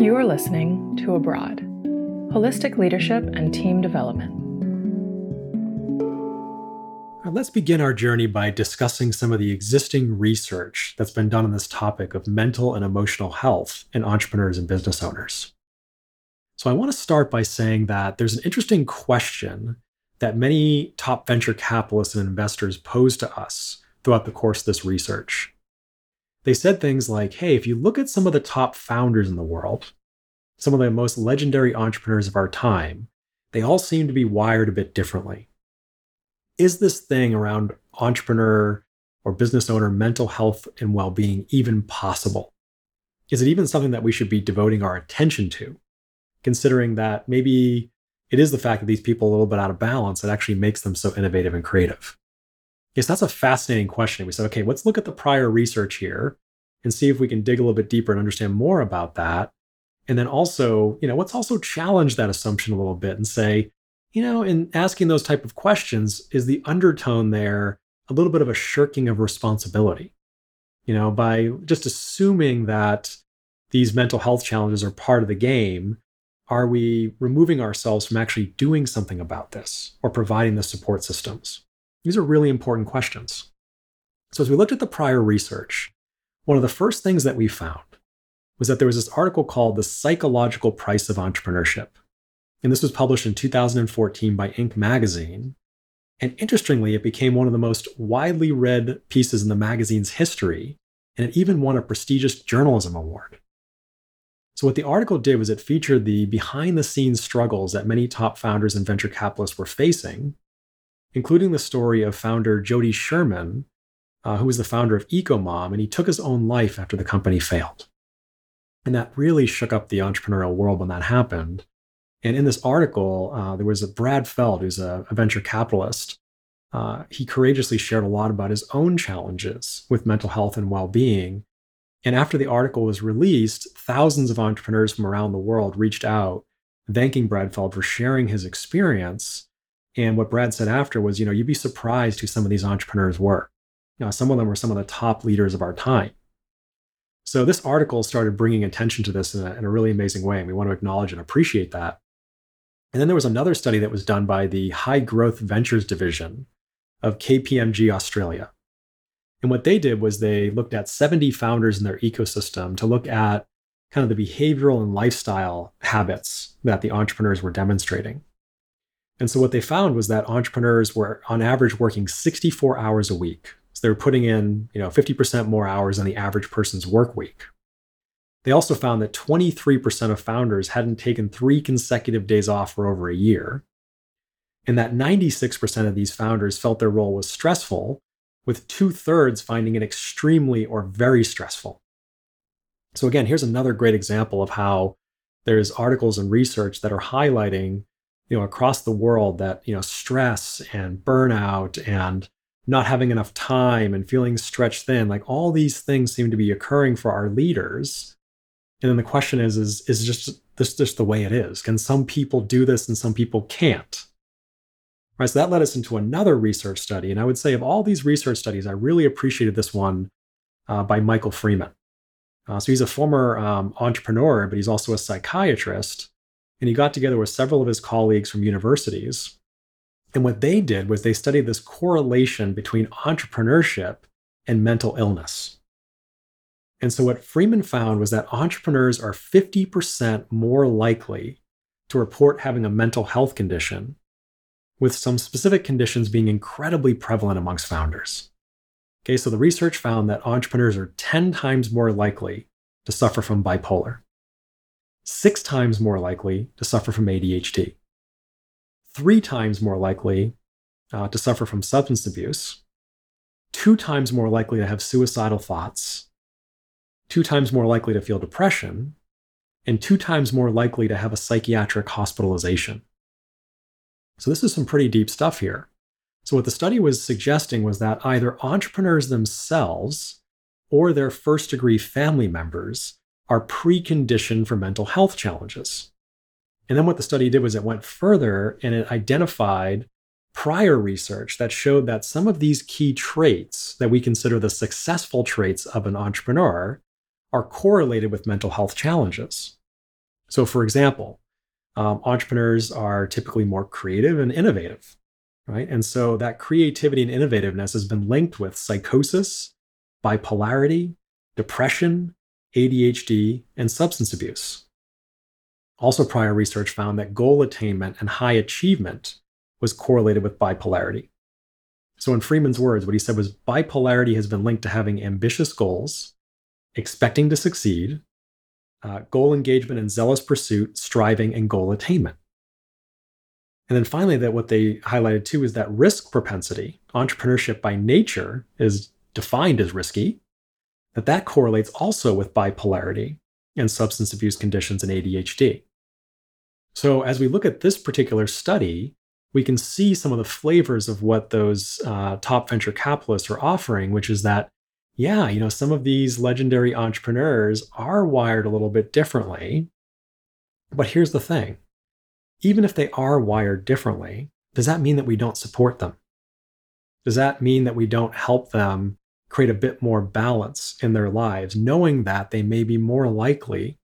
You are listening to Abroad Holistic Leadership and Team Development. Let's begin our journey by discussing some of the existing research that's been done on this topic of mental and emotional health in entrepreneurs and business owners. So, I want to start by saying that there's an interesting question that many top venture capitalists and investors pose to us throughout the course of this research. They said things like, hey, if you look at some of the top founders in the world, some of the most legendary entrepreneurs of our time, they all seem to be wired a bit differently. Is this thing around entrepreneur or business owner mental health and well being even possible? Is it even something that we should be devoting our attention to, considering that maybe it is the fact that these people are a little bit out of balance that actually makes them so innovative and creative? Yes, that's a fascinating question. We said, okay, let's look at the prior research here and see if we can dig a little bit deeper and understand more about that. And then also, you know, let's also challenge that assumption a little bit and say, you know, in asking those type of questions, is the undertone there a little bit of a shirking of responsibility? You know, by just assuming that these mental health challenges are part of the game, are we removing ourselves from actually doing something about this or providing the support systems? These are really important questions. So, as we looked at the prior research, one of the first things that we found was that there was this article called The Psychological Price of Entrepreneurship. And this was published in 2014 by Inc. magazine. And interestingly, it became one of the most widely read pieces in the magazine's history, and it even won a prestigious journalism award. So, what the article did was it featured the behind the scenes struggles that many top founders and venture capitalists were facing including the story of founder Jody Sherman, uh, who was the founder of EcoMom, and he took his own life after the company failed. And that really shook up the entrepreneurial world when that happened. And in this article, uh, there was a Brad Feld, who's a, a venture capitalist. Uh, he courageously shared a lot about his own challenges with mental health and well being. And after the article was released, thousands of entrepreneurs from around the world reached out, thanking Brad Feld for sharing his experience and what Brad said after was, you know, you'd be surprised who some of these entrepreneurs were. You know, some of them were some of the top leaders of our time. So this article started bringing attention to this in a, in a really amazing way, and we want to acknowledge and appreciate that. And then there was another study that was done by the High Growth Ventures Division of KPMG Australia. And what they did was they looked at 70 founders in their ecosystem to look at kind of the behavioral and lifestyle habits that the entrepreneurs were demonstrating. And so what they found was that entrepreneurs were on average working 64 hours a week. So they were putting in, you know, 50% more hours than the average person's work week. They also found that 23% of founders hadn't taken three consecutive days off for over a year. And that 96% of these founders felt their role was stressful, with two thirds finding it extremely or very stressful. So, again, here's another great example of how there's articles and research that are highlighting you know across the world that you know stress and burnout and not having enough time and feeling stretched thin like all these things seem to be occurring for our leaders. And then the question is is is just this just the way it is. Can some people do this and some people can't? Right so that led us into another research study. And i would say of all these research studies i really appreciated this one uh, by michael freeman. Uh, so he's a former um, entrepreneur but he's also a psychiatrist. And he got together with several of his colleagues from universities. And what they did was they studied this correlation between entrepreneurship and mental illness. And so, what Freeman found was that entrepreneurs are 50% more likely to report having a mental health condition, with some specific conditions being incredibly prevalent amongst founders. Okay, so the research found that entrepreneurs are 10 times more likely to suffer from bipolar six times more likely to suffer from ADHD, three times more likely uh, to suffer from substance abuse, two times more likely to have suicidal thoughts, two times more likely to feel depression, and two times more likely to have a psychiatric hospitalization. So, this is some pretty deep stuff here. So, what the study was suggesting was that either entrepreneurs themselves or their first degree family members are preconditioned for mental health challenges. And then what the study did was it went further and it identified prior research that showed that some of these key traits that we consider the successful traits of an entrepreneur are correlated with mental health challenges. So, for example, um, entrepreneurs are typically more creative and innovative, right? And so that creativity and innovativeness has been linked with psychosis, bipolarity, depression, ADHD, and substance abuse. Also, prior research found that goal attainment and high achievement was correlated with bipolarity. So, in Freeman's words, what he said was bipolarity has been linked to having ambitious goals, expecting to succeed, uh, goal engagement and zealous pursuit, striving, and goal attainment. And then finally, that what they highlighted too is that risk propensity, entrepreneurship by nature is defined as risky, that that correlates also with bipolarity and substance abuse conditions and ADHD. So as we look at this particular study, we can see some of the flavors of what those uh, top venture capitalists are offering, which is that yeah, you know, some of these legendary entrepreneurs are wired a little bit differently. But here's the thing even if they are wired differently, does that mean that we don't support them? Does that mean that we don't help them create a bit more balance in their lives, knowing that they may be more likely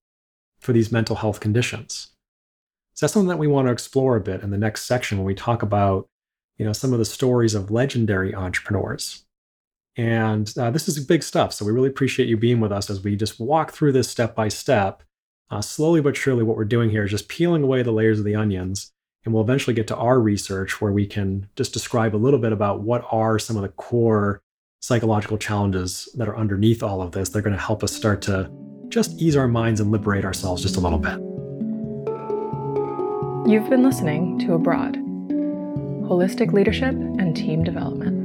for these mental health conditions? So that's something that we want to explore a bit in the next section when we talk about, you know, some of the stories of legendary entrepreneurs. And uh, this is big stuff. So we really appreciate you being with us as we just walk through this step by step. Uh, slowly but surely, what we're doing here is just peeling away the layers of the onions. And we'll eventually get to our research where we can just describe a little bit about what are some of the core psychological challenges that are underneath all of this. They're going to help us start to just ease our minds and liberate ourselves just a little bit. You've been listening to Abroad Holistic Leadership and Team Development.